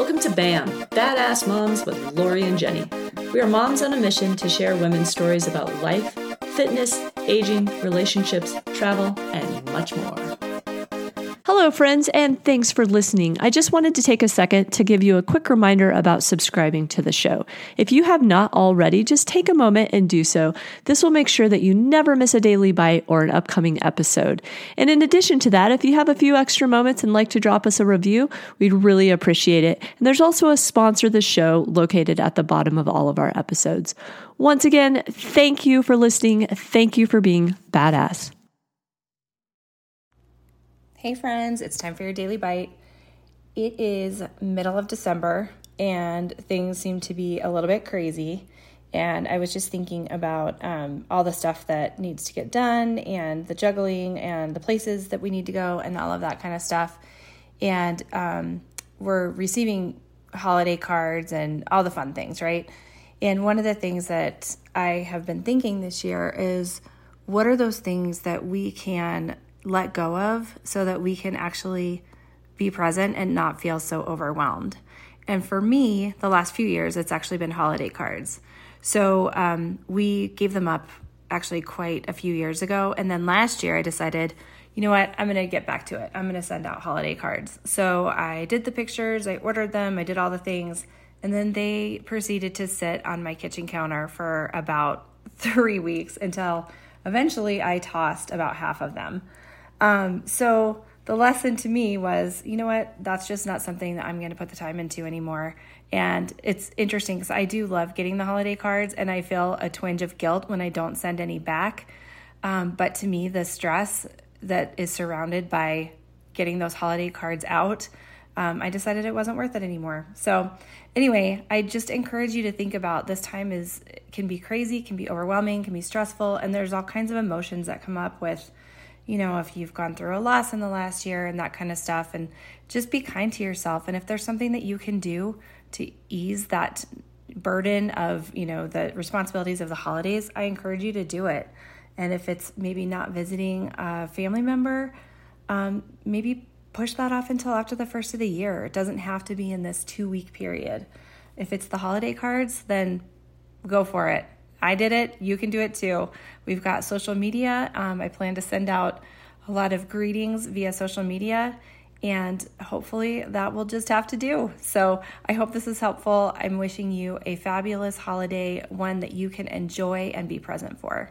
Welcome to BAM, Badass Moms with Lori and Jenny. We are moms on a mission to share women's stories about life, fitness, aging, relationships, travel, and much more. Hello, friends, and thanks for listening. I just wanted to take a second to give you a quick reminder about subscribing to the show. If you have not already, just take a moment and do so. This will make sure that you never miss a daily bite or an upcoming episode. And in addition to that, if you have a few extra moments and like to drop us a review, we'd really appreciate it. And there's also a sponsor the show located at the bottom of all of our episodes. Once again, thank you for listening. Thank you for being badass. Hey friends, it's time for your daily bite. It is middle of December and things seem to be a little bit crazy. And I was just thinking about um, all the stuff that needs to get done and the juggling and the places that we need to go and all of that kind of stuff. And um, we're receiving holiday cards and all the fun things, right? And one of the things that I have been thinking this year is what are those things that we can let go of so that we can actually be present and not feel so overwhelmed. And for me, the last few years, it's actually been holiday cards. So um, we gave them up actually quite a few years ago. And then last year, I decided, you know what, I'm going to get back to it. I'm going to send out holiday cards. So I did the pictures, I ordered them, I did all the things. And then they proceeded to sit on my kitchen counter for about three weeks until eventually I tossed about half of them. Um, so the lesson to me was, you know what, that's just not something that I'm going to put the time into anymore. And it's interesting because I do love getting the holiday cards and I feel a twinge of guilt when I don't send any back. Um, but to me, the stress that is surrounded by getting those holiday cards out, um, I decided it wasn't worth it anymore. So, anyway, I just encourage you to think about this time is can be crazy, can be overwhelming, can be stressful, and there's all kinds of emotions that come up with you know, if you've gone through a loss in the last year and that kind of stuff. And just be kind to yourself. And if there's something that you can do to ease that burden of, you know, the responsibilities of the holidays, I encourage you to do it. And if it's maybe not visiting a family member, um, maybe push that off until after the first of the year. It doesn't have to be in this two week period. If it's the holiday cards, then go for it. I did it. You can do it too. We've got social media. Um, I plan to send out a lot of greetings via social media, and hopefully that will just have to do. So I hope this is helpful. I'm wishing you a fabulous holiday, one that you can enjoy and be present for.